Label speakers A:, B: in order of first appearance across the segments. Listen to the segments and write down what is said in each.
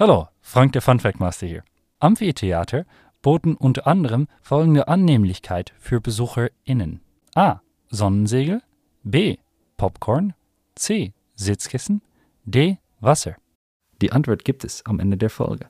A: Hallo, Frank der Funfact Master hier. Amphitheater boten unter anderem folgende Annehmlichkeit für BesucherInnen. A. Sonnensegel. B. Popcorn. C. Sitzkissen. D. Wasser. Die Antwort gibt es am Ende der Folge.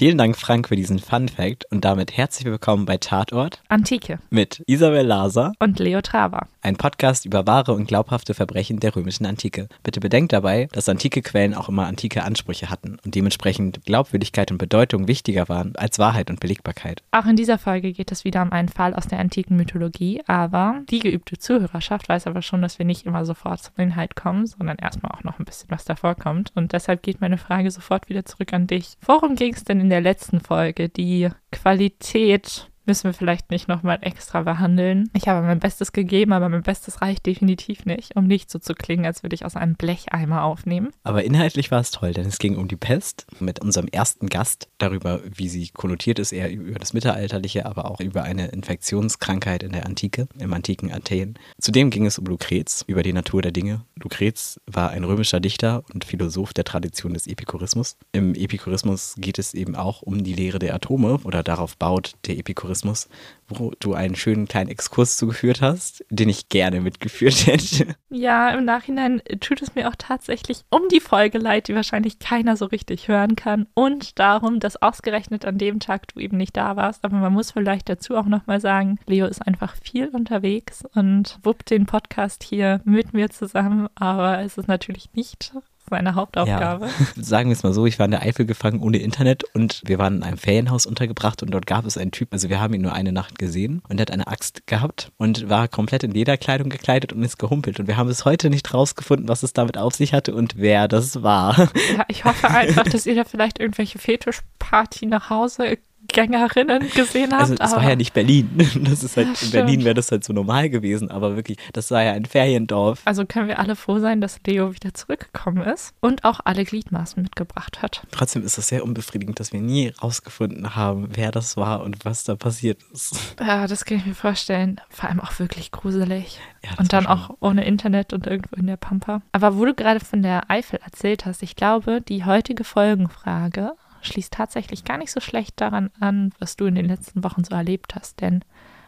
B: Vielen Dank, Frank, für diesen Fun Fact und damit herzlich willkommen bei Tatort
C: Antike
B: mit Isabel Laser
C: und Leo Traber.
B: Ein Podcast über wahre und glaubhafte Verbrechen der römischen Antike. Bitte bedenkt dabei, dass antike Quellen auch immer antike Ansprüche hatten und dementsprechend Glaubwürdigkeit und Bedeutung wichtiger waren als Wahrheit und Belegbarkeit.
C: Auch in dieser Folge geht es wieder um einen Fall aus der antiken Mythologie, aber die geübte Zuhörerschaft weiß aber schon, dass wir nicht immer sofort zum Inhalt kommen, sondern erstmal auch noch ein bisschen was davor kommt. Und deshalb geht meine Frage sofort wieder zurück an dich. Worum ging es denn in der letzten Folge, die Qualität müssen wir vielleicht nicht nochmal extra behandeln. Ich habe mein Bestes gegeben, aber mein Bestes reicht definitiv nicht, um nicht so zu klingen, als würde ich aus einem Blecheimer aufnehmen.
B: Aber inhaltlich war es toll, denn es ging um die Pest mit unserem ersten Gast darüber, wie sie konnotiert ist, eher über das Mittelalterliche, aber auch über eine Infektionskrankheit in der Antike, im antiken Athen. Zudem ging es um Lukrez, über die Natur der Dinge. Lukrez war ein römischer Dichter und Philosoph der Tradition des Epikurismus. Im Epikurismus geht es eben auch um die Lehre der Atome oder darauf baut der Epikurismus Tourismus, wo du einen schönen kleinen Exkurs zugeführt hast, den ich gerne mitgeführt hätte.
C: Ja, im Nachhinein tut es mir auch tatsächlich um die Folge leid, die wahrscheinlich keiner so richtig hören kann und darum, dass ausgerechnet an dem Tag du eben nicht da warst. Aber man muss vielleicht dazu auch nochmal sagen, Leo ist einfach viel unterwegs und wuppt den Podcast hier mit mir zusammen, aber es ist natürlich nicht meine Hauptaufgabe. Ja.
B: Sagen wir es mal so, ich war in der Eifel gefangen ohne Internet und wir waren in einem Ferienhaus untergebracht und dort gab es einen Typ, also wir haben ihn nur eine Nacht gesehen und er hat eine Axt gehabt und war komplett in Lederkleidung gekleidet und ist gehumpelt und wir haben bis heute nicht rausgefunden, was es damit auf sich hatte und wer das war.
C: Ja, ich hoffe einfach, dass ihr da vielleicht irgendwelche Fetischparty nach Hause Gängerinnen gesehen habt.
B: Also es war ja nicht Berlin. Das ist halt, in stimmt. Berlin wäre das halt so normal gewesen, aber wirklich, das war ja ein Feriendorf.
C: Also können wir alle froh sein, dass Leo wieder zurückgekommen ist und auch alle Gliedmaßen mitgebracht hat.
B: Trotzdem ist es sehr unbefriedigend, dass wir nie rausgefunden haben, wer das war und was da passiert ist.
C: Ja, das kann ich mir vorstellen. Vor allem auch wirklich gruselig. Ja, und dann auch ohne Internet und irgendwo in der Pampa. Aber wo du gerade von der Eifel erzählt hast, ich glaube, die heutige Folgenfrage schließt tatsächlich gar nicht so schlecht daran an, was du in den letzten Wochen so erlebt hast. Denn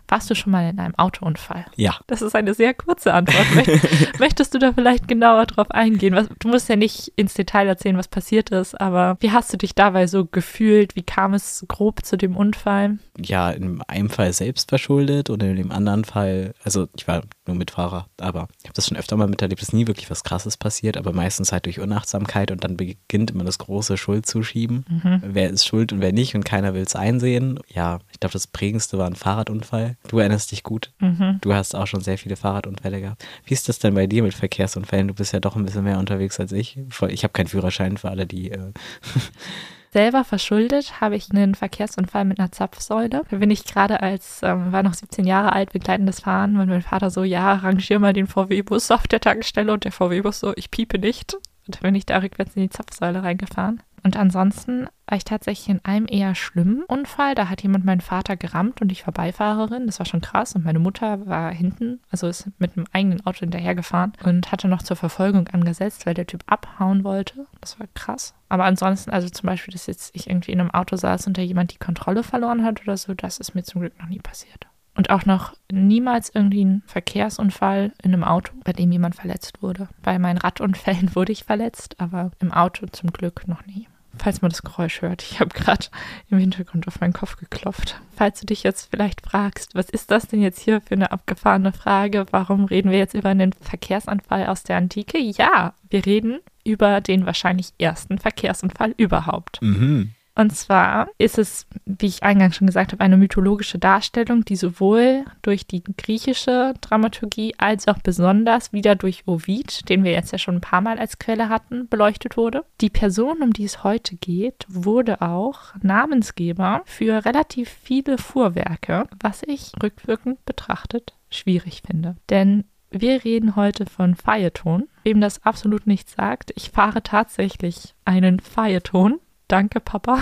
C: warst du schon mal in einem Autounfall?
B: Ja.
C: Das ist eine sehr kurze Antwort. Möchtest du da vielleicht genauer drauf eingehen? Was, du musst ja nicht ins Detail erzählen, was passiert ist, aber wie hast du dich dabei so gefühlt? Wie kam es grob zu dem Unfall?
B: Ja, in einem Fall selbst verschuldet und in dem anderen Fall, also ich war nur Mitfahrer, aber ich habe das schon öfter mal miterlebt, dass nie wirklich was Krasses passiert, aber meistens halt durch Unachtsamkeit und dann beginnt immer das große Schuldzuschieben. Mhm. Wer ist schuld und wer nicht und keiner will es einsehen. Ja, ich glaube, das prägendste war ein Fahrradunfall. Du erinnerst dich gut. Mhm. Du hast auch schon sehr viele Fahrradunfälle gehabt. Wie ist das denn bei dir mit Verkehrsunfällen? Du bist ja doch ein bisschen mehr unterwegs als ich. Ich habe keinen Führerschein für alle, die. Äh
C: selber verschuldet habe ich einen Verkehrsunfall mit einer Zapfsäule. Da bin ich gerade als, ähm, war noch 17 Jahre alt, begleitendes Fahren und mein Vater so, ja, rangier mal den VW-Bus auf der Tankstelle und der VW-Bus so, ich piepe nicht. Und dann bin ich da rückwärts in die Zapfsäule reingefahren. Und ansonsten war ich tatsächlich in einem eher schlimmen Unfall. Da hat jemand meinen Vater gerammt und ich war Beifahrerin. Das war schon krass. Und meine Mutter war hinten, also ist mit einem eigenen Auto hinterhergefahren und hatte noch zur Verfolgung angesetzt, weil der Typ abhauen wollte. Das war krass. Aber ansonsten, also zum Beispiel, dass jetzt ich irgendwie in einem Auto saß und da jemand die Kontrolle verloren hat oder so, das ist mir zum Glück noch nie passiert. Und auch noch niemals irgendwie ein Verkehrsunfall in einem Auto, bei dem jemand verletzt wurde. Bei meinen Radunfällen wurde ich verletzt, aber im Auto zum Glück noch nie falls man das Geräusch hört. Ich habe gerade im Hintergrund auf meinen Kopf geklopft. Falls du dich jetzt vielleicht fragst, was ist das denn jetzt hier für eine abgefahrene Frage? Warum reden wir jetzt über einen Verkehrsunfall aus der Antike? Ja, wir reden über den wahrscheinlich ersten Verkehrsunfall überhaupt. Mhm. Und zwar ist es, wie ich eingangs schon gesagt habe, eine mythologische Darstellung, die sowohl durch die griechische Dramaturgie als auch besonders wieder durch Ovid, den wir jetzt ja schon ein paar Mal als Quelle hatten, beleuchtet wurde. Die Person, um die es heute geht, wurde auch Namensgeber für relativ viele Fuhrwerke, was ich rückwirkend betrachtet schwierig finde. Denn wir reden heute von Feierton. Wem das absolut nichts sagt, ich fahre tatsächlich einen Feierton. Danke, Papa.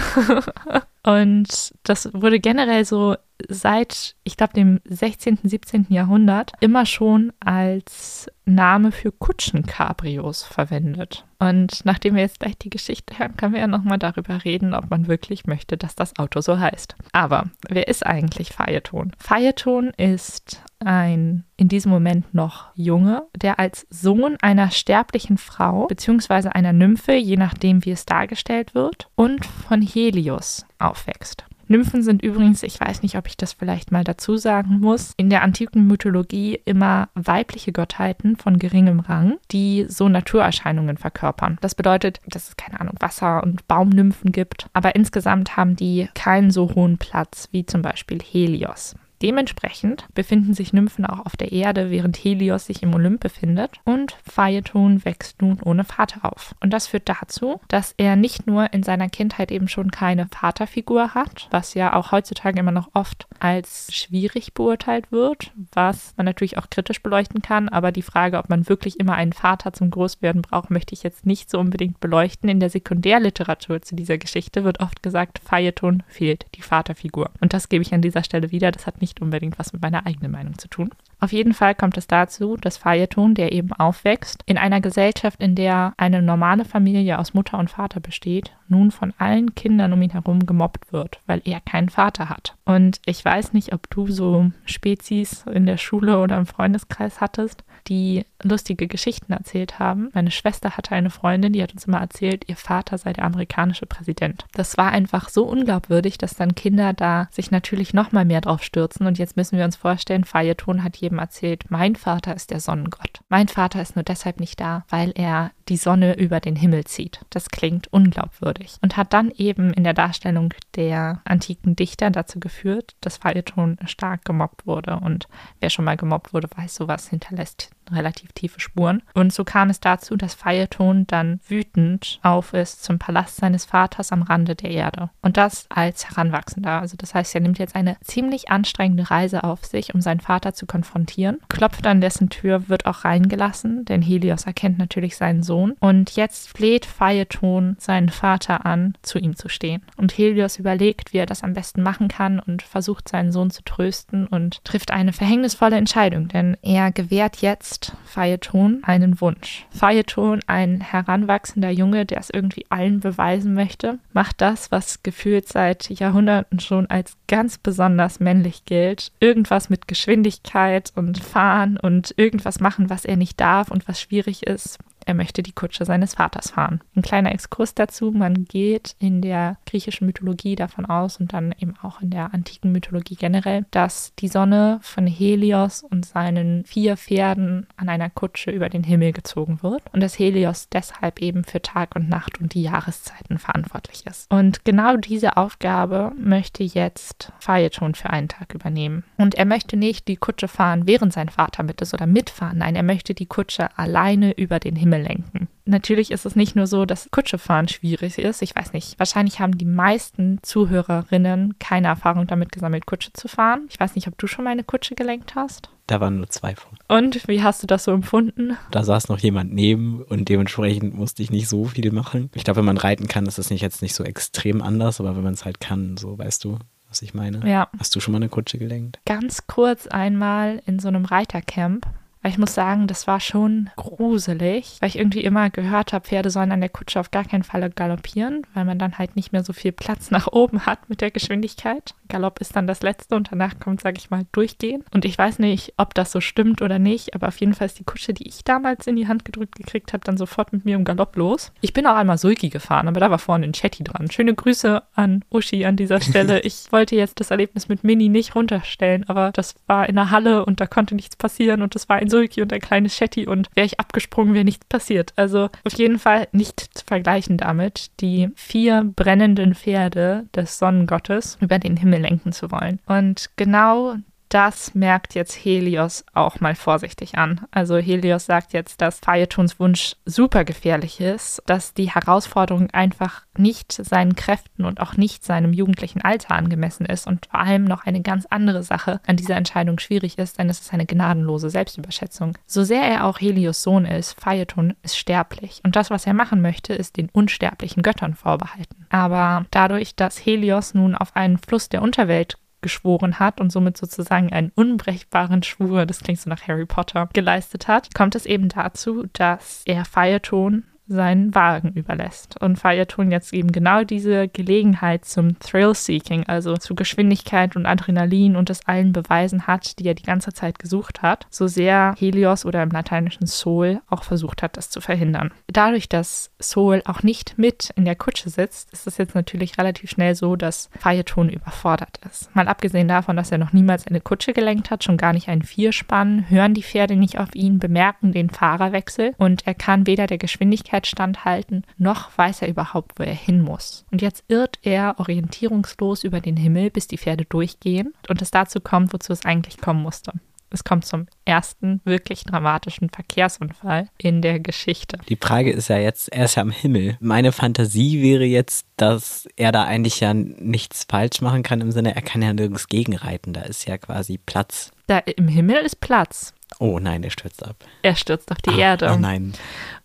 C: Und das wurde generell so seit, ich glaube, dem 16., 17. Jahrhundert immer schon als Name für Kutschencabrios verwendet. Und nachdem wir jetzt gleich die Geschichte hören, können wir ja nochmal darüber reden, ob man wirklich möchte, dass das Auto so heißt. Aber wer ist eigentlich Feierton? Feierton ist ein in diesem Moment noch Junge, der als Sohn einer sterblichen Frau bzw. einer Nymphe, je nachdem wie es dargestellt wird, und von Helios aufwächst. Nymphen sind übrigens, ich weiß nicht, ob ich das vielleicht mal dazu sagen muss, in der antiken Mythologie immer weibliche Gottheiten von geringem Rang, die so Naturerscheinungen verkörpern. Das bedeutet, dass es keine Ahnung, Wasser- und Baumnymphen gibt, aber insgesamt haben die keinen so hohen Platz wie zum Beispiel Helios. Dementsprechend befinden sich Nymphen auch auf der Erde, während Helios sich im Olymp befindet und Phaeton wächst nun ohne Vater auf. Und das führt dazu, dass er nicht nur in seiner Kindheit eben schon keine Vaterfigur hat, was ja auch heutzutage immer noch oft als schwierig beurteilt wird, was man natürlich auch kritisch beleuchten kann, aber die Frage, ob man wirklich immer einen Vater zum Großwerden braucht, möchte ich jetzt nicht so unbedingt beleuchten. In der Sekundärliteratur zu dieser Geschichte wird oft gesagt, Phaeton fehlt die Vaterfigur. Und das gebe ich an dieser Stelle wieder, das hat nicht nicht unbedingt was mit meiner eigenen Meinung zu tun. Auf jeden Fall kommt es dazu, dass Phaeton, der eben aufwächst, in einer Gesellschaft, in der eine normale Familie aus Mutter und Vater besteht, nun von allen Kindern um ihn herum gemobbt wird, weil er keinen Vater hat. Und ich weiß nicht, ob du so Spezies in der Schule oder im Freundeskreis hattest, die lustige Geschichten erzählt haben. Meine Schwester hatte eine Freundin, die hat uns immer erzählt, ihr Vater sei der amerikanische Präsident. Das war einfach so unglaubwürdig, dass dann Kinder da sich natürlich noch mal mehr drauf stürzen. Und jetzt müssen wir uns vorstellen, Feierton hat jedem erzählt, mein Vater ist der Sonnengott. Mein Vater ist nur deshalb nicht da, weil er die Sonne über den Himmel zieht. Das klingt unglaubwürdig. Und hat dann eben in der Darstellung der antiken Dichter dazu geführt, dass Feierton stark gemobbt wurde. Und wer schon mal gemobbt wurde, weiß, sowas hinterlässt relativ tiefe Spuren. Und so kam es dazu, dass Feierton dann wütend auf ist zum Palast seines Vaters am Rande der Erde. Und das als Heranwachsender. Also das heißt, er nimmt jetzt eine ziemlich anstrengende Reise auf sich, um seinen Vater zu konfrontieren, klopft an dessen Tür, wird auch reingelassen, denn Helios erkennt natürlich seinen Sohn. Und jetzt fleht Feierton seinen Vater an, zu ihm zu stehen. Und Helios überlegt, wie er das am besten machen kann und versucht seinen Sohn zu trösten und trifft eine verhängnisvolle Entscheidung, denn er gewährt jetzt jetzt Phaeton einen Wunsch. Phaeton, ein heranwachsender Junge, der es irgendwie allen beweisen möchte, macht das, was gefühlt seit Jahrhunderten schon als ganz besonders männlich gilt. Irgendwas mit Geschwindigkeit und Fahren und irgendwas machen, was er nicht darf und was schwierig ist er möchte die Kutsche seines Vaters fahren. Ein kleiner Exkurs dazu, man geht in der griechischen Mythologie davon aus und dann eben auch in der antiken Mythologie generell, dass die Sonne von Helios und seinen vier Pferden an einer Kutsche über den Himmel gezogen wird und dass Helios deshalb eben für Tag und Nacht und die Jahreszeiten verantwortlich ist. Und genau diese Aufgabe möchte jetzt Phaeton für einen Tag übernehmen. Und er möchte nicht die Kutsche fahren, während sein Vater mit ist oder mitfahren. Nein, er möchte die Kutsche alleine über den Himmel Himmel lenken. Natürlich ist es nicht nur so, dass Kutschefahren schwierig ist. Ich weiß nicht. Wahrscheinlich haben die meisten Zuhörerinnen keine Erfahrung damit gesammelt, Kutsche zu fahren. Ich weiß nicht, ob du schon mal eine Kutsche gelenkt hast.
B: Da waren nur zwei von.
C: Und wie hast du das so empfunden?
B: Da saß noch jemand neben und dementsprechend musste ich nicht so viel machen. Ich glaube, wenn man reiten kann, ist das nicht jetzt nicht so extrem anders, aber wenn man es halt kann, so weißt du, was ich meine.
C: Ja.
B: Hast du schon mal eine Kutsche gelenkt?
C: Ganz kurz einmal in so einem Reitercamp weil ich muss sagen, das war schon gruselig, weil ich irgendwie immer gehört habe, Pferde sollen an der Kutsche auf gar keinen Fall galoppieren, weil man dann halt nicht mehr so viel Platz nach oben hat mit der Geschwindigkeit. Galopp ist dann das letzte und danach kommt, sage ich mal, durchgehen. Und ich weiß nicht, ob das so stimmt oder nicht, aber auf jeden Fall ist die Kutsche, die ich damals in die Hand gedrückt gekriegt habe, dann sofort mit mir im Galopp los. Ich bin auch einmal Sulki gefahren, aber da war vorne ein Chatty dran. Schöne Grüße an Uschi an dieser Stelle. ich wollte jetzt das Erlebnis mit Mini nicht runterstellen, aber das war in der Halle und da konnte nichts passieren und das war ein Sulki und der kleine Shetty und wäre ich abgesprungen, wäre nichts passiert. Also auf jeden Fall nicht zu vergleichen damit, die vier brennenden Pferde des Sonnengottes über den Himmel lenken zu wollen. Und genau das merkt jetzt Helios auch mal vorsichtig an. Also Helios sagt jetzt, dass Phaetons Wunsch super gefährlich ist, dass die Herausforderung einfach nicht seinen Kräften und auch nicht seinem jugendlichen Alter angemessen ist und vor allem noch eine ganz andere Sache an dieser Entscheidung schwierig ist, denn es ist eine gnadenlose Selbstüberschätzung. So sehr er auch Helios Sohn ist, Phaeton ist sterblich und das, was er machen möchte, ist den unsterblichen Göttern vorbehalten. Aber dadurch, dass Helios nun auf einen Fluss der Unterwelt geschworen hat und somit sozusagen einen unbrechbaren Schwur, das klingt so nach Harry Potter, geleistet hat, kommt es eben dazu, dass er Feierton seinen Wagen überlässt. Und Phaeton jetzt eben genau diese Gelegenheit zum Thrill-Seeking, also zu Geschwindigkeit und Adrenalin und es allen Beweisen hat, die er die ganze Zeit gesucht hat, so sehr Helios oder im lateinischen Sol auch versucht hat, das zu verhindern. Dadurch, dass Sol auch nicht mit in der Kutsche sitzt, ist es jetzt natürlich relativ schnell so, dass Phaeton überfordert ist. Mal abgesehen davon, dass er noch niemals eine Kutsche gelenkt hat, schon gar nicht einen Vierspann, hören die Pferde nicht auf ihn, bemerken den Fahrerwechsel und er kann weder der Geschwindigkeit Wirklichkeit standhalten, noch weiß er überhaupt, wo er hin muss. Und jetzt irrt er orientierungslos über den Himmel, bis die Pferde durchgehen und es dazu kommt, wozu es eigentlich kommen musste. Es kommt zum ersten wirklich dramatischen Verkehrsunfall in der Geschichte.
B: Die Frage ist ja jetzt, er ist ja am Himmel. Meine Fantasie wäre jetzt, dass er da eigentlich ja nichts falsch machen kann im Sinne, er kann ja nirgends gegenreiten. Da ist ja quasi Platz.
C: Da im Himmel ist Platz.
B: Oh nein, er stürzt ab.
C: Er stürzt auf die ah, Erde.
B: Oh nein.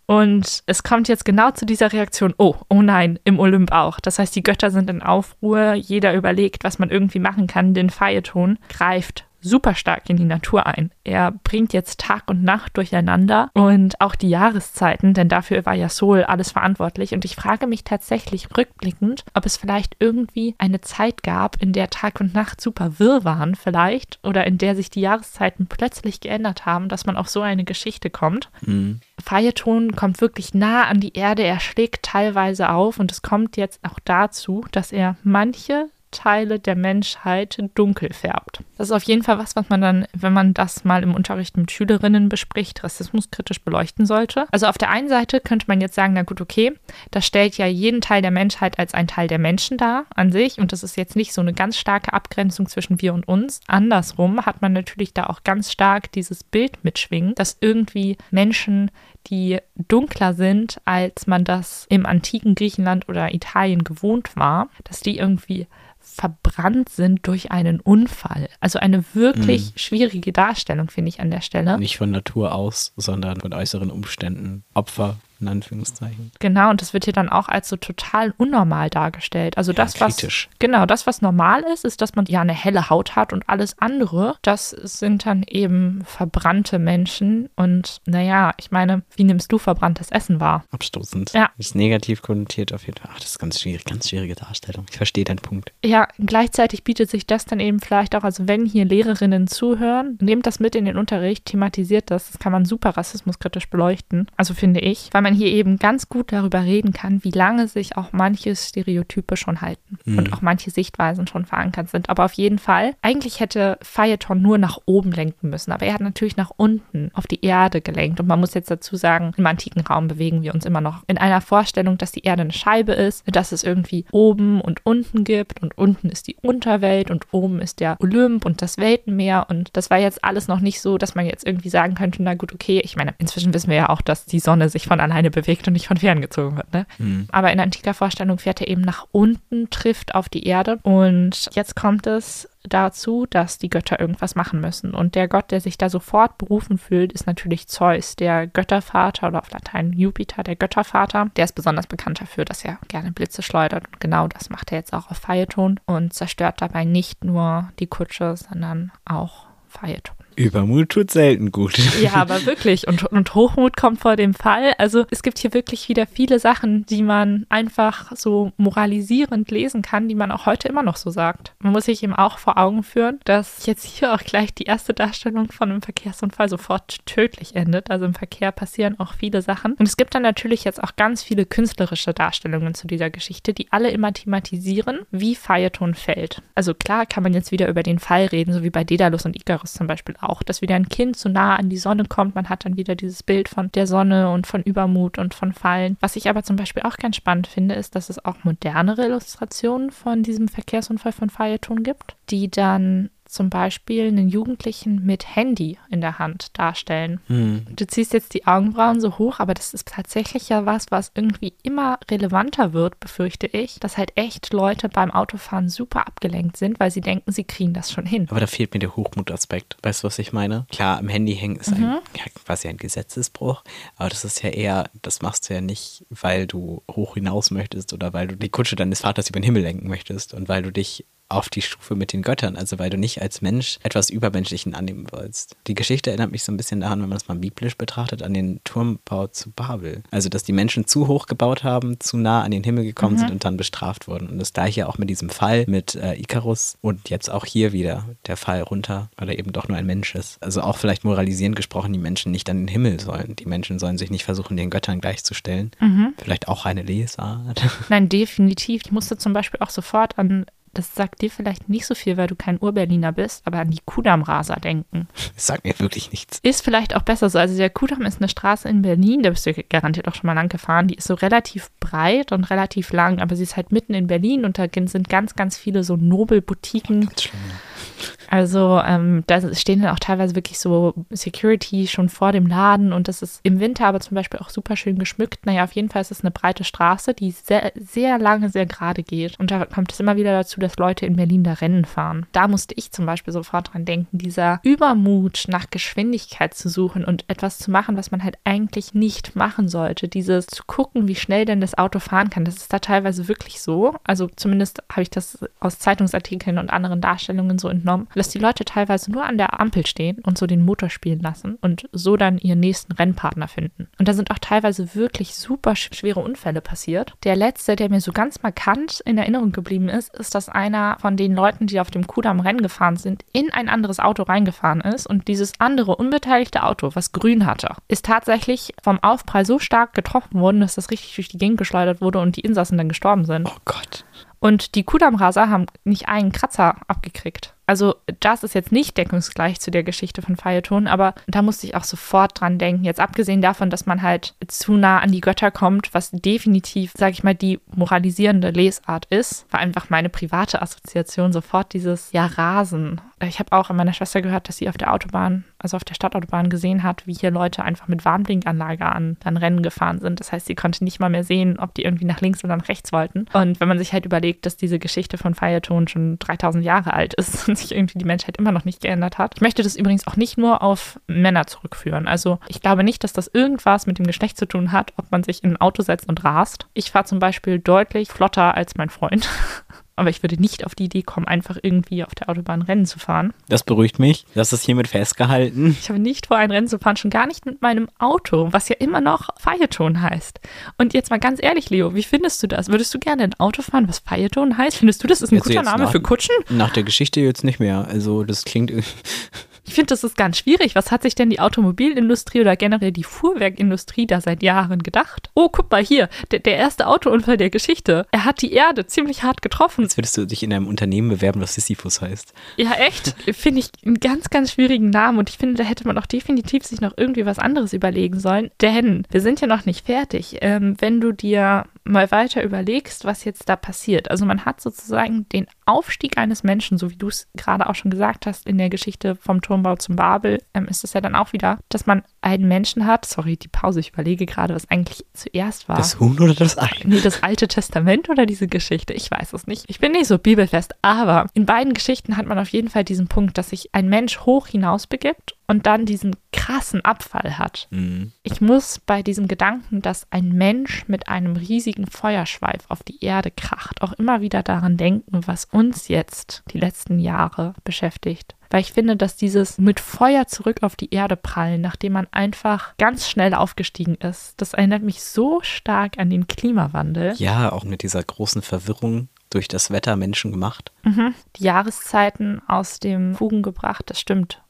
C: Und es kommt jetzt genau zu dieser Reaktion, oh, oh nein, im Olymp auch. Das heißt, die Götter sind in Aufruhr, jeder überlegt, was man irgendwie machen kann. Den Phaeton greift super stark in die Natur ein. Er bringt jetzt Tag und Nacht durcheinander und auch die Jahreszeiten, denn dafür war ja Sol alles verantwortlich. Und ich frage mich tatsächlich rückblickend, ob es vielleicht irgendwie eine Zeit gab, in der Tag und Nacht super wirr waren, vielleicht, oder in der sich die Jahreszeiten plötzlich geändert haben, dass man auf so eine Geschichte kommt. Mhm. Phaeton kommt wirklich nah an die Erde, er schlägt teilweise auf und es kommt jetzt auch dazu, dass er manche Teile der Menschheit dunkel färbt. Das ist auf jeden Fall was, was man dann, wenn man das mal im Unterricht mit Schülerinnen bespricht, rassismuskritisch beleuchten sollte. Also auf der einen Seite könnte man jetzt sagen, na gut, okay, das stellt ja jeden Teil der Menschheit als ein Teil der Menschen dar an sich und das ist jetzt nicht so eine ganz starke Abgrenzung zwischen wir und uns. Andersrum hat man natürlich da auch ganz stark dieses Bild mitschwingen, dass irgendwie Menschen die dunkler sind, als man das im antiken Griechenland oder Italien gewohnt war, dass die irgendwie verbrannt sind durch einen Unfall. Also eine wirklich mhm. schwierige Darstellung, finde ich an der Stelle.
B: Nicht von Natur aus, sondern von äußeren Umständen. Opfer in Anführungszeichen.
C: Genau, und das wird hier dann auch als so total unnormal dargestellt. Also ja, das, was kritisch. genau, das, was normal ist, ist, dass man ja eine helle Haut hat und alles andere, das sind dann eben verbrannte Menschen. Und naja, ich meine, wie nimmst du verbranntes Essen wahr?
B: Abstoßend. Ja. Ist negativ konnotiert auf jeden Fall. Ach, das ist ganz schwierig, ganz schwierige Darstellung. Ich verstehe deinen Punkt.
C: Ja, gleichzeitig bietet sich das dann eben vielleicht auch, also wenn hier Lehrerinnen zuhören, nehmt das mit in den Unterricht, thematisiert das. Das kann man super rassismuskritisch beleuchten. Also finde ich, weil man hier eben ganz gut darüber reden kann, wie lange sich auch manche Stereotype schon halten mhm. und auch manche Sichtweisen schon verankert sind. Aber auf jeden Fall, eigentlich hätte Phaeton nur nach oben lenken müssen, aber er hat natürlich nach unten auf die Erde gelenkt. Und man muss jetzt dazu sagen, im antiken Raum bewegen wir uns immer noch in einer Vorstellung, dass die Erde eine Scheibe ist, dass es irgendwie oben und unten gibt und unten ist die Unterwelt und oben ist der Olymp und das Weltenmeer. Und das war jetzt alles noch nicht so, dass man jetzt irgendwie sagen könnte, na gut, okay, ich meine, inzwischen wissen wir ja auch, dass die Sonne sich von allein alleine bewegt und nicht von fern gezogen wird. Ne? Mhm. Aber in antiker Vorstellung fährt er eben nach unten, trifft auf die Erde und jetzt kommt es dazu, dass die Götter irgendwas machen müssen. Und der Gott, der sich da sofort berufen fühlt, ist natürlich Zeus, der Göttervater oder auf Latein Jupiter, der Göttervater. Der ist besonders bekannt dafür, dass er gerne Blitze schleudert. Und genau das macht er jetzt auch auf Phaeton und zerstört dabei nicht nur die Kutsche, sondern auch Phaeton.
B: Übermut tut selten gut.
C: Ja, aber wirklich. Und, und Hochmut kommt vor dem Fall. Also es gibt hier wirklich wieder viele Sachen, die man einfach so moralisierend lesen kann, die man auch heute immer noch so sagt. Man muss sich eben auch vor Augen führen, dass jetzt hier auch gleich die erste Darstellung von einem Verkehrsunfall sofort tödlich endet. Also im Verkehr passieren auch viele Sachen. Und es gibt dann natürlich jetzt auch ganz viele künstlerische Darstellungen zu dieser Geschichte, die alle immer thematisieren, wie Phaeton fällt. Also klar kann man jetzt wieder über den Fall reden, so wie bei Daedalus und Icarus zum Beispiel auch, dass wieder ein Kind zu nah an die Sonne kommt. Man hat dann wieder dieses Bild von der Sonne und von Übermut und von Fallen. Was ich aber zum Beispiel auch ganz spannend finde, ist, dass es auch modernere Illustrationen von diesem Verkehrsunfall von Phaeton gibt, die dann zum Beispiel einen Jugendlichen mit Handy in der Hand darstellen.
B: Hm.
C: Du ziehst jetzt die Augenbrauen so hoch, aber das ist tatsächlich ja was, was irgendwie immer relevanter wird, befürchte ich, dass halt echt Leute beim Autofahren super abgelenkt sind, weil sie denken, sie kriegen das schon hin.
B: Aber da fehlt mir der Hochmutaspekt. Weißt du, was ich meine? Klar, am Handy hängen ist ein,
C: Mhm.
B: ja, quasi ein Gesetzesbruch, aber das ist ja eher, das machst du ja nicht, weil du hoch hinaus möchtest oder weil du die Kutsche deines Vaters über den Himmel lenken möchtest und weil du dich auf die Stufe mit den Göttern, also weil du nicht als Mensch etwas Übermenschlichen annehmen willst. Die Geschichte erinnert mich so ein bisschen daran, wenn man das mal biblisch betrachtet, an den Turmbau zu Babel. Also, dass die Menschen zu hoch gebaut haben, zu nah an den Himmel gekommen sind und dann bestraft wurden. Und das gleiche auch mit diesem Fall mit äh, Icarus und jetzt auch hier wieder der Fall runter, weil er eben doch nur ein Mensch ist. Also auch vielleicht moralisierend gesprochen, die Menschen nicht an den Himmel sollen. Die Menschen sollen sich nicht versuchen, den Göttern gleichzustellen. Vielleicht auch eine Lesart.
C: Nein, definitiv. Ich musste zum Beispiel auch sofort an, das sagt dir vielleicht nicht so viel, weil du kein Urberliner bist, aber an die Kudammraser denken.
B: Das sagt mir wirklich nichts.
C: Ist vielleicht auch besser so. Also der Kudamm ist eine Straße in Berlin, da bist du garantiert auch schon mal lang gefahren. Die ist so relativ breit und relativ lang, aber sie ist halt mitten in Berlin und da sind ganz, ganz viele so Nobelboutiquen.
B: Ganz schlimm. ja.
C: Also ähm, da stehen dann auch teilweise wirklich so Security schon vor dem Laden und das ist im Winter aber zum Beispiel auch super schön geschmückt. Naja, auf jeden Fall ist es eine breite Straße, die sehr, sehr lange, sehr gerade geht. Und da kommt es immer wieder dazu, dass Leute in Berlin da Rennen fahren. Da musste ich zum Beispiel sofort dran denken, dieser Übermut nach Geschwindigkeit zu suchen und etwas zu machen, was man halt eigentlich nicht machen sollte. Dieses zu gucken, wie schnell denn das Auto fahren kann. Das ist da teilweise wirklich so. Also zumindest habe ich das aus Zeitungsartikeln und anderen Darstellungen so entnommen, dass die Leute teilweise nur an der Ampel stehen und so den Motor spielen lassen und so dann ihren nächsten Rennpartner finden. Und da sind auch teilweise wirklich super sch- schwere Unfälle passiert. Der letzte, der mir so ganz markant in Erinnerung geblieben ist, ist, dass einer von den Leuten, die auf dem Kudamm Rennen gefahren sind, in ein anderes Auto reingefahren ist und dieses andere unbeteiligte Auto, was grün hatte, ist tatsächlich vom Aufprall so stark getroffen worden, dass das richtig durch die Gegend geschleudert wurde und die Insassen dann gestorben sind.
B: Oh Gott.
C: Und die Kudammraser haben nicht einen Kratzer abgekriegt. Also das ist jetzt nicht deckungsgleich zu der Geschichte von Phaeton, aber da musste ich auch sofort dran denken. Jetzt abgesehen davon, dass man halt zu nah an die Götter kommt, was definitiv, sage ich mal, die moralisierende Lesart ist, war einfach meine private Assoziation sofort dieses ja Rasen. Ich habe auch an meiner Schwester gehört, dass sie auf der Autobahn, also auf der Stadtautobahn gesehen hat, wie hier Leute einfach mit Warnblinkanlage an dann Rennen gefahren sind. Das heißt, sie konnte nicht mal mehr sehen, ob die irgendwie nach links oder nach rechts wollten. Und wenn man sich halt überlegt, dass diese Geschichte von Phaeton schon 3000 Jahre alt ist sich irgendwie die Menschheit immer noch nicht geändert hat. Ich möchte das übrigens auch nicht nur auf Männer zurückführen. Also ich glaube nicht, dass das irgendwas mit dem Geschlecht zu tun hat, ob man sich in ein Auto setzt und rast. Ich fahre zum Beispiel deutlich flotter als mein Freund. Aber ich würde nicht auf die Idee kommen, einfach irgendwie auf der Autobahn Rennen zu fahren.
B: Das beruhigt mich. Das ist hiermit festgehalten.
C: Ich habe nicht vor, ein Rennen zu fahren, schon gar nicht mit meinem Auto, was ja immer noch Phaeton heißt. Und jetzt mal ganz ehrlich, Leo, wie findest du das? Würdest du gerne ein Auto fahren, was Phaeton heißt? Findest du, das ist ein
B: Jetzt-
C: guter Name
B: nach-
C: für Kutschen?
B: Nach der Geschichte jetzt nicht mehr. Also das klingt
C: Ich finde, das ist ganz schwierig. Was hat sich denn die Automobilindustrie oder generell die Fuhrwerkindustrie da seit Jahren gedacht? Oh, guck mal hier, der, der erste Autounfall der Geschichte. Er hat die Erde ziemlich hart getroffen.
B: Jetzt würdest du dich in einem Unternehmen bewerben, das Sisyphus heißt.
C: Ja, echt. Finde ich einen ganz, ganz schwierigen Namen und ich finde, da hätte man auch definitiv sich noch irgendwie was anderes überlegen sollen. Denn wir sind ja noch nicht fertig. Ähm, wenn du dir mal weiter überlegst, was jetzt da passiert. Also man hat sozusagen den Aufstieg eines Menschen, so wie du es gerade auch schon gesagt hast in der Geschichte vom Turmbau zum Babel, ähm, ist es ja dann auch wieder, dass man einen Menschen hat. Sorry, die Pause, ich überlege gerade, was eigentlich zuerst war.
B: Das Huhn oder das Ei?
C: Nee, das Alte Testament oder diese Geschichte? Ich weiß es nicht. Ich bin nicht so bibelfest, aber in beiden Geschichten hat man auf jeden Fall diesen Punkt, dass sich ein Mensch hoch hinaus begibt und dann diesen krassen Abfall hat.
B: Mhm.
C: Ich muss bei diesem Gedanken, dass ein Mensch mit einem riesigen Feuerschweif auf die Erde kracht, auch immer wieder daran denken, was uns jetzt die letzten Jahre beschäftigt. Weil ich finde, dass dieses mit Feuer zurück auf die Erde prallen, nachdem man einfach ganz schnell aufgestiegen ist, das erinnert mich so stark an den Klimawandel.
B: Ja, auch mit dieser großen Verwirrung durch das Wetter Menschen gemacht.
C: Die Jahreszeiten aus dem Fugen gebracht, das stimmt.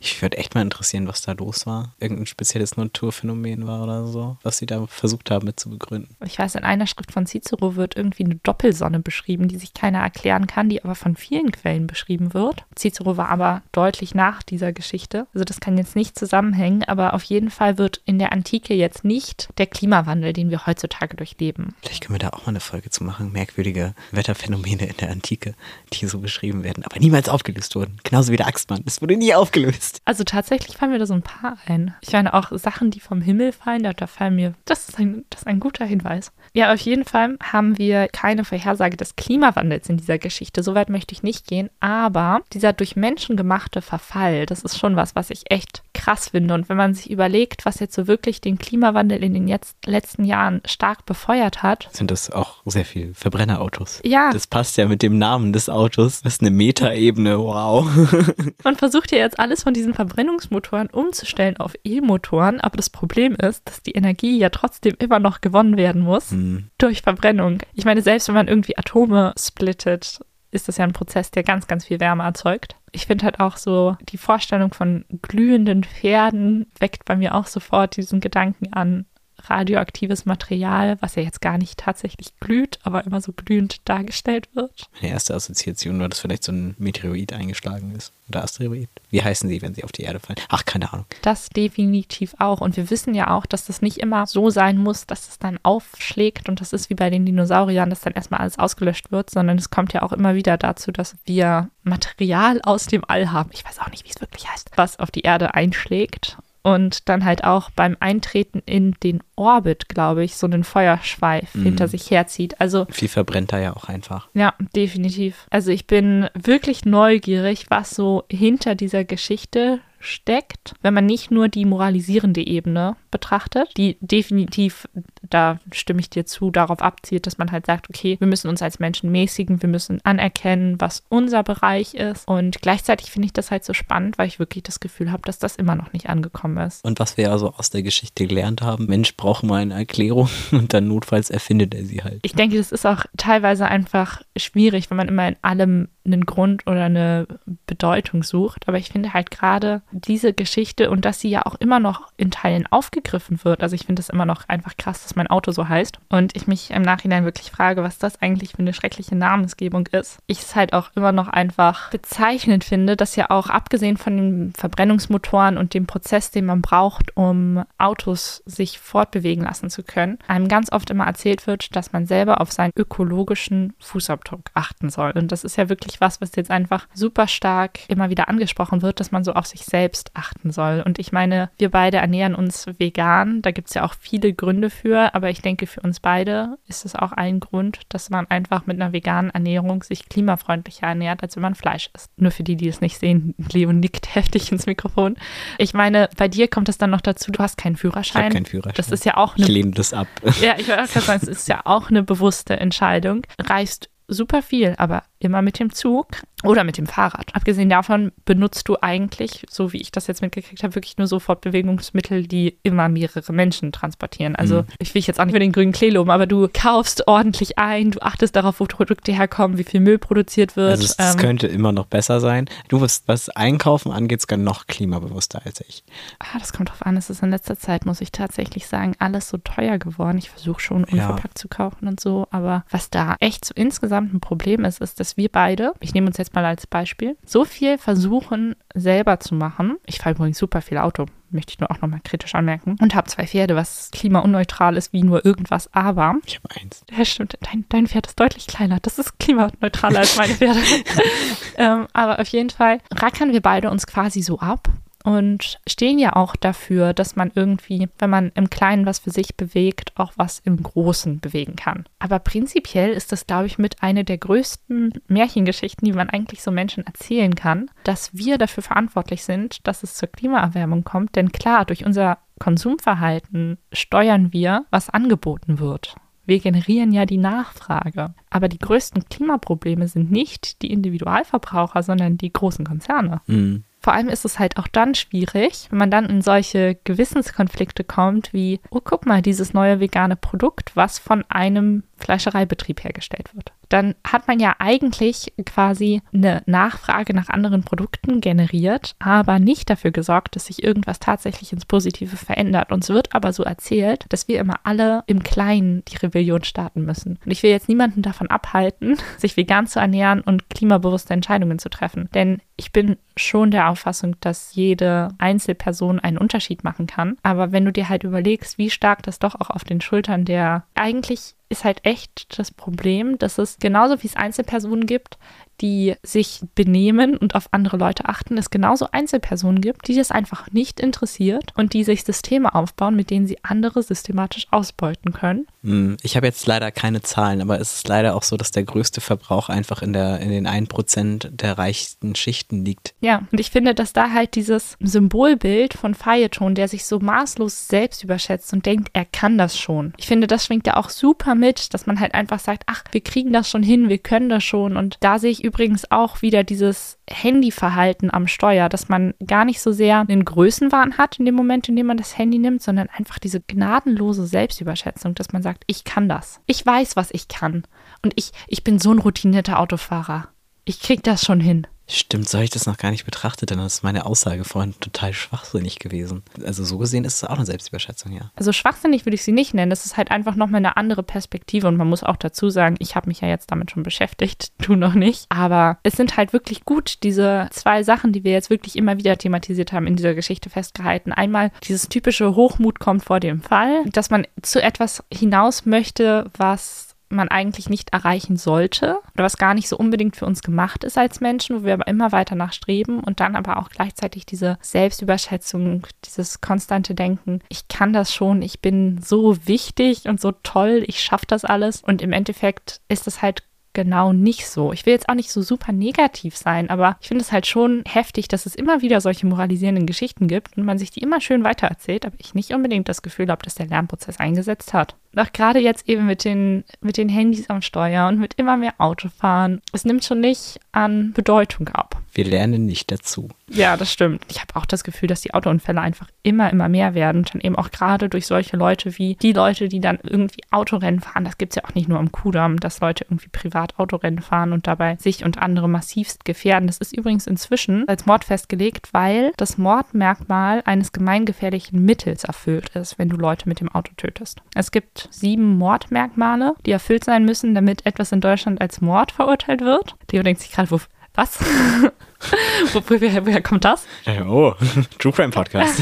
B: Ich würde echt mal interessieren, was da los war. Irgendein spezielles Naturphänomen war oder so, was sie da versucht haben mit zu begründen.
C: Ich weiß, in einer Schrift von Cicero wird irgendwie eine Doppelsonne beschrieben, die sich keiner erklären kann, die aber von vielen Quellen beschrieben wird. Cicero war aber deutlich nach dieser Geschichte. Also das kann jetzt nicht zusammenhängen, aber auf jeden Fall wird in der Antike jetzt nicht der Klimawandel, den wir heutzutage durchleben.
B: Vielleicht können wir da auch mal eine Folge zu machen. Merkwürdige Wetterphänomene in der Antike, die so beschrieben werden, aber niemals aufgelöst wurden. Genauso wie der Axtmann. Es wurde nie aufgelöst.
C: Also tatsächlich fallen mir da so ein paar ein. Ich meine auch Sachen, die vom Himmel fallen, da, da fallen mir, das ist, ein, das ist ein guter Hinweis. Ja, auf jeden Fall haben wir keine Vorhersage des Klimawandels in dieser Geschichte. Soweit möchte ich nicht gehen. Aber dieser durch Menschen gemachte Verfall, das ist schon was, was ich echt krass finde. Und wenn man sich überlegt, was jetzt so wirklich den Klimawandel in den jetzt, letzten Jahren stark befeuert hat.
B: Sind das auch sehr viel Verbrennerautos?
C: Ja.
B: Das passt ja mit dem Namen des Autos. Das ist eine Metaebene. Wow.
C: Man versucht ja jetzt alles von diesen Verbrennungsmotoren umzustellen auf E-Motoren. Aber das Problem ist, dass die Energie ja trotzdem immer noch gewonnen werden muss
B: Hm.
C: durch Verbrennung. Ich meine, selbst wenn man irgendwie Atome splittet, ist das ja ein Prozess, der ganz, ganz viel Wärme erzeugt. Ich finde halt auch so, die Vorstellung von glühenden Pferden weckt bei mir auch sofort diesen Gedanken an radioaktives Material, was ja jetzt gar nicht tatsächlich glüht, aber immer so glühend dargestellt wird.
B: Meine erste Assoziation war, dass vielleicht so ein Meteorit eingeschlagen ist. Oder Asteroid. Wie heißen sie, wenn sie auf die Erde fallen? Ach, keine Ahnung.
C: Das definitiv auch. Und wir wissen ja auch, dass das nicht immer so sein muss, dass es dann aufschlägt und das ist wie bei den Dinosauriern, dass dann erstmal alles ausgelöscht wird, sondern es kommt ja auch immer wieder dazu, dass wir Material aus dem All haben. Ich weiß auch nicht, wie es wirklich heißt, was auf die Erde einschlägt. Und dann halt auch beim Eintreten in den Orbit, glaube ich, so einen Feuerschweif
B: Mhm.
C: hinter sich herzieht. Also
B: Viel verbrennt da ja auch einfach.
C: ja, definitiv. Also ich bin wirklich neugierig, was so hinter dieser Geschichte steckt, wenn man nicht nur die moralisierende Ebene betrachtet, die definitiv, da stimme ich dir zu, darauf abzielt, dass man halt sagt, okay, wir müssen uns als Menschen mäßigen, wir müssen anerkennen, was unser Bereich ist. Und gleichzeitig finde ich das halt so spannend, weil ich wirklich das Gefühl habe, dass das immer noch nicht angekommen ist.
B: Und was wir ja so aus der Geschichte gelernt haben, Mensch braucht mal eine Erklärung und dann notfalls erfindet er sie halt.
C: Ich denke, das ist auch teilweise einfach schwierig, wenn man immer in allem einen Grund oder eine Bedeutung sucht. Aber ich finde halt gerade diese Geschichte und dass sie ja auch immer noch in Teilen aufgegriffen wird. Also ich finde es immer noch einfach krass, dass mein Auto so heißt. Und ich mich im Nachhinein wirklich frage, was das eigentlich für eine schreckliche Namensgebung ist. Ich es halt auch immer noch einfach bezeichnend finde, dass ja auch abgesehen von den Verbrennungsmotoren und dem Prozess, den man braucht, um Autos sich fortbewegen lassen zu können, einem ganz oft immer erzählt wird, dass man selber auf seinen ökologischen Fußabdruck achten soll. Und das ist ja wirklich was, was jetzt einfach super stark immer wieder angesprochen wird, dass man so auf sich selbst achten soll. Und ich meine, wir beide ernähren uns vegan. Da gibt es ja auch viele Gründe für, aber ich denke, für uns beide ist es auch ein Grund, dass man einfach mit einer veganen Ernährung sich klimafreundlicher ernährt, als wenn man Fleisch isst. Nur für die, die es nicht sehen, Leo nickt heftig ins Mikrofon. Ich meine, bei dir kommt es dann noch dazu, du hast keinen
B: Ich habe
C: Führerschein.
B: keinen Führerschein.
C: Das ist ja auch
B: ich
C: eine
B: lehne das ab.
C: ja, ich wollte auch sagen, es ist ja auch eine bewusste Entscheidung. Reist super viel, aber immer mit dem Zug oder mit dem Fahrrad. Abgesehen davon benutzt du eigentlich, so wie ich das jetzt mitgekriegt habe, wirklich nur so Fortbewegungsmittel, die immer mehrere Menschen transportieren. Also
B: Mhm.
C: ich will jetzt auch nicht für den grünen Klee loben, aber du kaufst ordentlich ein, du achtest darauf, wo Produkte herkommen, wie viel Müll produziert wird.
B: Also es,
C: Ähm,
B: könnte immer noch besser sein. Du bist, was Einkaufen angeht, sogar noch klimabewusster als ich.
C: ah, das kommt drauf an, es ist in letzter Zeit, muss ich tatsächlich sagen, alles so teuer geworden. Ich versuche schon
B: Ja.
C: unverpackt zu kaufen und so, aber was da echt so insgesamt ein Problem ist, ist, dass wir beide, ich nehme uns jetzt mal als Beispiel, so viel versuchen selber zu machen. Ich fahre übrigens super viel Auto, möchte ich nur auch nochmal kritisch anmerken. Und habe zwei Pferde, was klimaunneutral ist wie nur irgendwas, aber
B: Ich habe eins.
C: ja, stimmt. Dein, dein Pferd ist deutlich kleiner. Das ist klimaneutraler als meine Pferde. ähm, aber auf jeden Fall rackern wir beide uns quasi so ab und stehen ja auch dafür, dass man irgendwie, wenn man im Kleinen was für sich bewegt, auch was im Großen bewegen kann. Aber prinzipiell ist das, glaube ich, mit einer der größten Märchengeschichten, die man eigentlich so Menschen erzählen kann, dass wir dafür verantwortlich sind, dass es zur Klimaerwärmung kommt. Denn klar, durch unser Konsumverhalten steuern wir, was angeboten wird. Wir generieren ja die Nachfrage. Aber die größten Klimaprobleme sind nicht die Individualverbraucher, sondern die großen Konzerne.
B: Mhm.
C: Vor allem ist es halt auch dann schwierig, wenn man dann in solche Gewissenskonflikte kommt, wie, oh, guck mal, dieses neue vegane Produkt, was von einem Fleischereibetrieb hergestellt wird. Dann hat man ja eigentlich quasi eine Nachfrage nach anderen Produkten generiert, aber nicht dafür gesorgt, dass sich irgendwas tatsächlich ins Positive verändert. Uns wird aber so erzählt, dass wir immer alle im Kleinen die Rebellion starten müssen. Und ich will jetzt niemanden davon abhalten, sich vegan zu ernähren und klimabewusste Entscheidungen zu treffen. Denn ich bin schon der Auffassung, dass jede Einzelperson einen Unterschied machen kann. Aber wenn du dir halt überlegst, wie stark das doch auch auf den Schultern der eigentlich ist halt echt das Problem, dass es genauso wie es Einzelpersonen gibt, die sich benehmen und auf andere Leute achten, es genauso Einzelpersonen gibt, die das einfach nicht interessiert und die sich Systeme aufbauen, mit denen sie andere systematisch ausbeuten können.
B: Hm, ich habe jetzt leider keine Zahlen, aber es ist leider auch so, dass der größte Verbrauch einfach in, der, in den 1% der reichsten Schichten liegt.
C: Ja, und ich finde, dass da halt dieses Symbolbild von Feierton, der sich so maßlos selbst überschätzt und denkt, er kann das schon. Ich finde, das schwingt ja auch super mit, dass man halt einfach sagt, ach, wir kriegen das schon hin, wir können das schon. Und da sehe ich übrigens auch wieder dieses Handyverhalten am Steuer, dass man gar nicht so sehr einen Größenwahn hat in dem Moment, in dem man das Handy nimmt, sondern einfach diese gnadenlose Selbstüberschätzung, dass man sagt, ich kann das. Ich weiß, was ich kann. Und ich, ich bin so ein routinierter Autofahrer. Ich krieg das schon hin.
B: Stimmt, so habe ich das noch gar nicht betrachtet, denn das ist meine Aussage vorhin total schwachsinnig gewesen. Also so gesehen ist es auch eine Selbstüberschätzung, ja.
C: Also schwachsinnig würde ich sie nicht nennen. Das ist halt einfach nochmal eine andere Perspektive und man muss auch dazu sagen, ich habe mich ja jetzt damit schon beschäftigt, du noch nicht. Aber es sind halt wirklich gut diese zwei Sachen, die wir jetzt wirklich immer wieder thematisiert haben in dieser Geschichte festgehalten. Einmal dieses typische Hochmut kommt vor dem Fall, dass man zu etwas hinaus möchte, was man eigentlich nicht erreichen sollte oder was gar nicht so unbedingt für uns gemacht ist als Menschen, wo wir aber immer weiter nachstreben und dann aber auch gleichzeitig diese Selbstüberschätzung, dieses konstante Denken, ich kann das schon, ich bin so wichtig und so toll, ich schaffe das alles und im Endeffekt ist es halt genau nicht so. Ich will jetzt auch nicht so super negativ sein, aber ich finde es halt schon heftig, dass es immer wieder solche moralisierenden Geschichten gibt und man sich die immer schön weitererzählt, aber ich nicht unbedingt das Gefühl habe, dass der Lernprozess eingesetzt hat. Doch gerade jetzt eben mit den, mit den Handys am Steuer und mit immer mehr Autofahren, es nimmt schon nicht an Bedeutung ab.
B: Wir lernen nicht dazu.
C: Ja, das stimmt. Ich habe auch das Gefühl, dass die Autounfälle einfach immer, immer mehr werden. Und dann eben auch gerade durch solche Leute wie die Leute, die dann irgendwie Autorennen fahren. Das gibt es ja auch nicht nur am Kudamm, dass Leute irgendwie privat Autorennen fahren und dabei sich und andere massivst gefährden. Das ist übrigens inzwischen als Mord festgelegt, weil das Mordmerkmal eines gemeingefährlichen Mittels erfüllt ist, wenn du Leute mit dem Auto tötest. Es gibt sieben Mordmerkmale, die erfüllt sein müssen, damit etwas in Deutschland als Mord verurteilt wird. Theo denkt sich gerade, wo, was? woher, woher kommt das?
B: Oh, True Crime Podcast.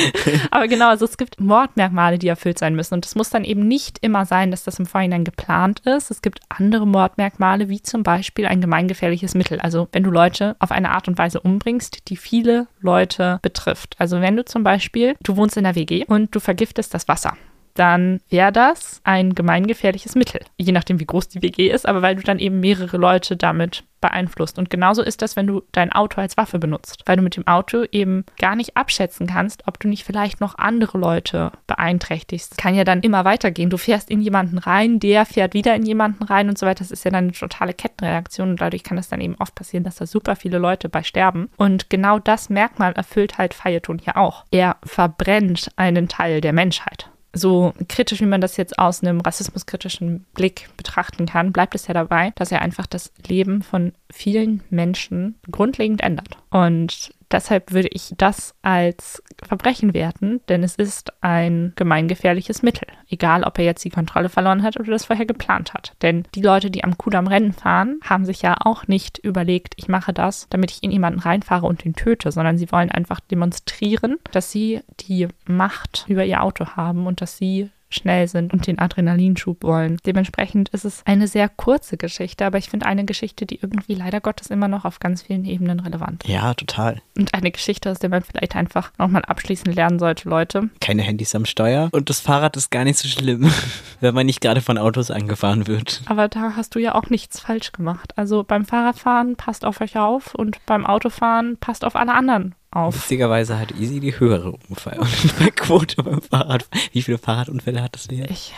C: Aber genau, also es gibt Mordmerkmale, die erfüllt sein müssen. Und es muss dann eben nicht immer sein, dass das im Vorhinein geplant ist. Es gibt andere Mordmerkmale, wie zum Beispiel ein gemeingefährliches Mittel. Also wenn du Leute auf eine Art und Weise umbringst, die viele Leute betrifft. Also wenn du zum Beispiel, du wohnst in der WG und du vergiftest das Wasser dann wäre das ein gemeingefährliches Mittel. Je nachdem, wie groß die WG ist, aber weil du dann eben mehrere Leute damit beeinflusst. Und genauso ist das, wenn du dein Auto als Waffe benutzt, weil du mit dem Auto eben gar nicht abschätzen kannst, ob du nicht vielleicht noch andere Leute beeinträchtigst. Kann ja dann immer weitergehen. Du fährst in jemanden rein, der fährt wieder in jemanden rein und so weiter. Das ist ja dann eine totale Kettenreaktion und dadurch kann es dann eben oft passieren, dass da super viele Leute bei sterben. Und genau das Merkmal erfüllt halt Feierton hier auch. Er verbrennt einen Teil der Menschheit so kritisch, wie man das jetzt aus einem rassismuskritischen Blick betrachten kann, bleibt es ja dabei, dass er einfach das Leben von vielen Menschen grundlegend ändert. Und deshalb würde ich das als Verbrechen werten, denn es ist ein gemeingefährliches Mittel. Egal, ob er jetzt die Kontrolle verloren hat oder das vorher geplant hat. Denn die Leute, die am Kudamm Rennen fahren, haben sich ja auch nicht überlegt, ich mache das, damit ich in jemanden reinfahre und ihn töte, sondern sie wollen einfach demonstrieren, dass sie die Macht über ihr Auto haben und dass sie schnell sind und den Adrenalinschub wollen. Dementsprechend ist es eine sehr kurze Geschichte, aber ich finde eine Geschichte, die irgendwie leider Gottes immer noch auf ganz vielen Ebenen relevant
B: ist. Ja, total.
C: Und eine Geschichte, aus der man vielleicht einfach nochmal abschließend lernen sollte, Leute.
B: Keine Handys am Steuer und das Fahrrad ist gar nicht so schlimm, wenn man nicht gerade von Autos angefahren wird.
C: Aber da hast du ja auch nichts falsch gemacht. Also beim Fahrradfahren passt auf euch auf und beim Autofahren passt auf alle anderen auf.
B: Witzigerweise hat Easy die höhere Unfallquote beim Fahrrad. Wie viele Fahrradunfälle hat das hier?
C: Ich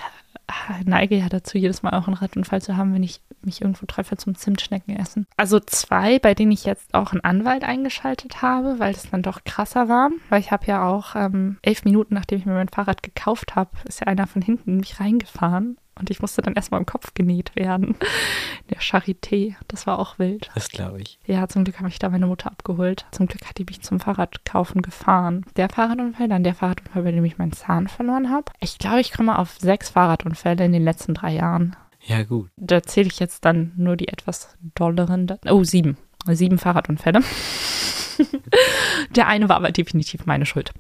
C: äh, neige ja dazu, jedes Mal auch einen Radunfall zu haben, wenn ich mich irgendwo treffe zum Zimtschnecken essen. Also zwei, bei denen ich jetzt auch einen Anwalt eingeschaltet habe, weil das dann doch krasser war. Weil ich habe ja auch ähm, elf Minuten, nachdem ich mir mein Fahrrad gekauft habe, ist ja einer von hinten mich reingefahren Und ich musste dann erstmal im Kopf genäht werden. Der Charité, das war auch wild.
B: Das glaube ich.
C: Ja, zum Glück habe ich da meine Mutter abgeholt. Zum Glück hat die mich zum Fahrradkaufen gefahren. Der Fahrradunfall, dann der Fahrradunfall, bei dem ich meinen Zahn verloren habe. Ich glaube, ich komme auf sechs Fahrradunfälle in den letzten drei Jahren.
B: Ja, gut.
C: Da zähle ich jetzt dann nur die etwas dolleren. Oh, sieben. Sieben Fahrradunfälle. der eine war aber definitiv meine Schuld.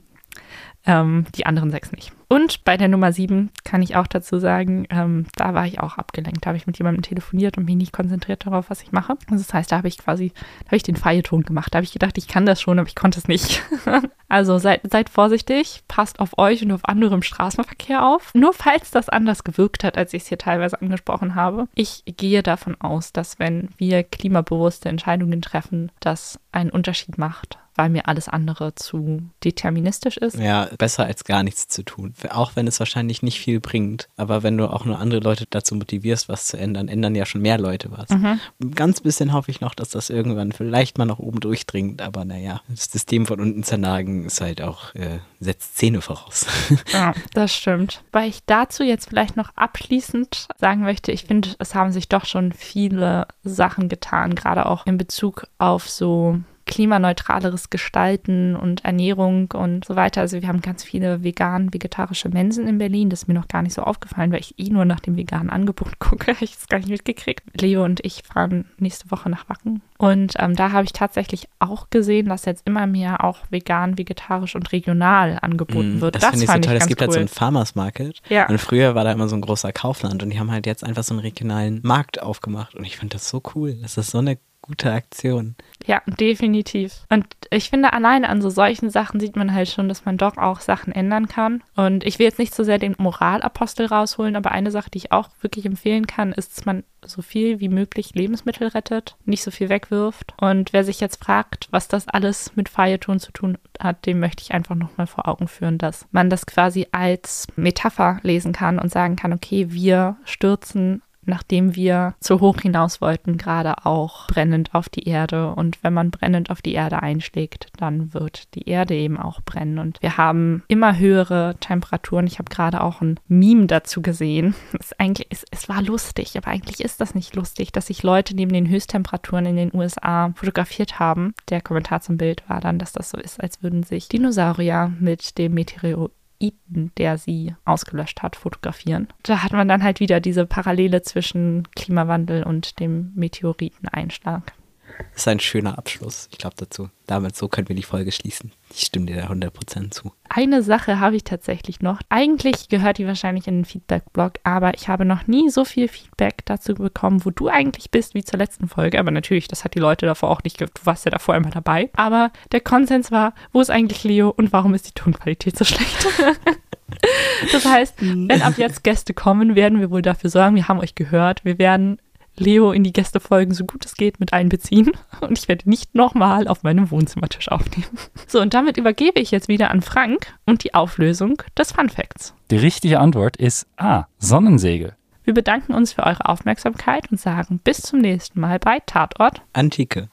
C: Ähm, die anderen sechs nicht. Und bei der Nummer sieben kann ich auch dazu sagen, ähm, da war ich auch abgelenkt. Da habe ich mit jemandem telefoniert und mich nicht konzentriert darauf, was ich mache. Also das heißt, da habe ich quasi, da habe ich den Feierton gemacht. Da habe ich gedacht, ich kann das schon, aber ich konnte es nicht. also seid, seid vorsichtig, passt auf euch und auf andere im Straßenverkehr auf. Nur falls das anders gewirkt hat, als ich es hier teilweise angesprochen habe. Ich gehe davon aus, dass wenn wir klimabewusste Entscheidungen treffen, das einen Unterschied macht weil mir alles andere zu deterministisch ist.
B: Ja, besser als gar nichts zu tun. Auch wenn es wahrscheinlich nicht viel bringt. Aber wenn du auch nur andere Leute dazu motivierst, was zu ändern, ändern ja schon mehr Leute was. Mhm. Ganz bisschen hoffe ich noch, dass das irgendwann vielleicht mal nach oben durchdringt. Aber naja, das System von unten zernagen ist halt auch, äh, setzt Zähne voraus.
C: ja, das stimmt. Weil ich dazu jetzt vielleicht noch abschließend sagen möchte, ich finde, es haben sich doch schon viele Sachen getan, gerade auch in Bezug auf so klimaneutraleres Gestalten und Ernährung und so weiter. Also wir haben ganz viele vegan, vegetarische Mensen in Berlin. Das ist mir noch gar nicht so aufgefallen, weil ich eh nur nach dem veganen Angebot gucke. Ich es gar nicht mitgekriegt. Leo und ich fahren nächste Woche nach Wacken. Und ähm, da habe ich tatsächlich auch gesehen, dass jetzt immer mehr auch vegan, vegetarisch und regional angeboten mm, wird.
B: Das, das finde ich so toll. Es gibt cool. halt so einen Farmers Market.
C: Ja.
B: Und früher war da immer so ein großer Kaufland und die haben halt jetzt einfach so einen regionalen Markt aufgemacht. Und ich finde das so cool. Das ist so eine gute Aktion.
C: Ja, definitiv. Und ich finde, alleine an so solchen Sachen sieht man halt schon, dass man doch auch Sachen ändern kann. Und ich will jetzt nicht so sehr den Moralapostel rausholen, aber eine Sache, die ich auch wirklich empfehlen kann, ist, dass man so viel wie möglich Lebensmittel rettet, nicht so viel wegwirft. Und wer sich jetzt fragt, was das alles mit Feierton zu tun hat, dem möchte ich einfach nochmal vor Augen führen, dass man das quasi als Metapher lesen kann und sagen kann, okay, wir stürzen nachdem wir zu hoch hinaus wollten, gerade auch brennend auf die Erde. Und wenn man brennend auf die Erde einschlägt, dann wird die Erde eben auch brennen. Und wir haben immer höhere Temperaturen. Ich habe gerade auch ein Meme dazu gesehen. Es, eigentlich, es, es war lustig, aber eigentlich ist das nicht lustig, dass sich Leute neben den Höchsttemperaturen in den USA fotografiert haben. Der Kommentar zum Bild war dann, dass das so ist, als würden sich Dinosaurier mit dem Meteor Meteoriten, der sie ausgelöscht hat, fotografieren. Da hat man dann halt wieder diese Parallele zwischen Klimawandel und dem Meteoriteneinschlag.
B: Das ist ein schöner Abschluss, ich glaube dazu. Damit so können wir die Folge schließen. Ich stimme dir da 100% zu.
C: Eine Sache habe ich tatsächlich noch. Eigentlich gehört die wahrscheinlich in den Feedback-Blog, aber ich habe noch nie so viel Feedback dazu bekommen, wo du eigentlich bist, wie zur letzten Folge. Aber natürlich, das hat die Leute davor auch nicht, du warst ja davor immer dabei. Aber der Konsens war, wo ist eigentlich Leo und warum ist die Tonqualität so schlecht? Das heißt, wenn ab jetzt Gäste kommen, werden wir wohl dafür sorgen, wir haben euch gehört, wir werden Leo in die Gästefolgen so gut es geht mit einbeziehen. Und ich werde nicht nochmal auf meinem Wohnzimmertisch aufnehmen. So, und damit übergebe ich jetzt wieder an Frank und die Auflösung des Fun Facts.
A: Die richtige Antwort ist A. Sonnensegel.
C: Wir bedanken uns für eure Aufmerksamkeit und sagen bis zum nächsten Mal bei Tatort
B: Antike.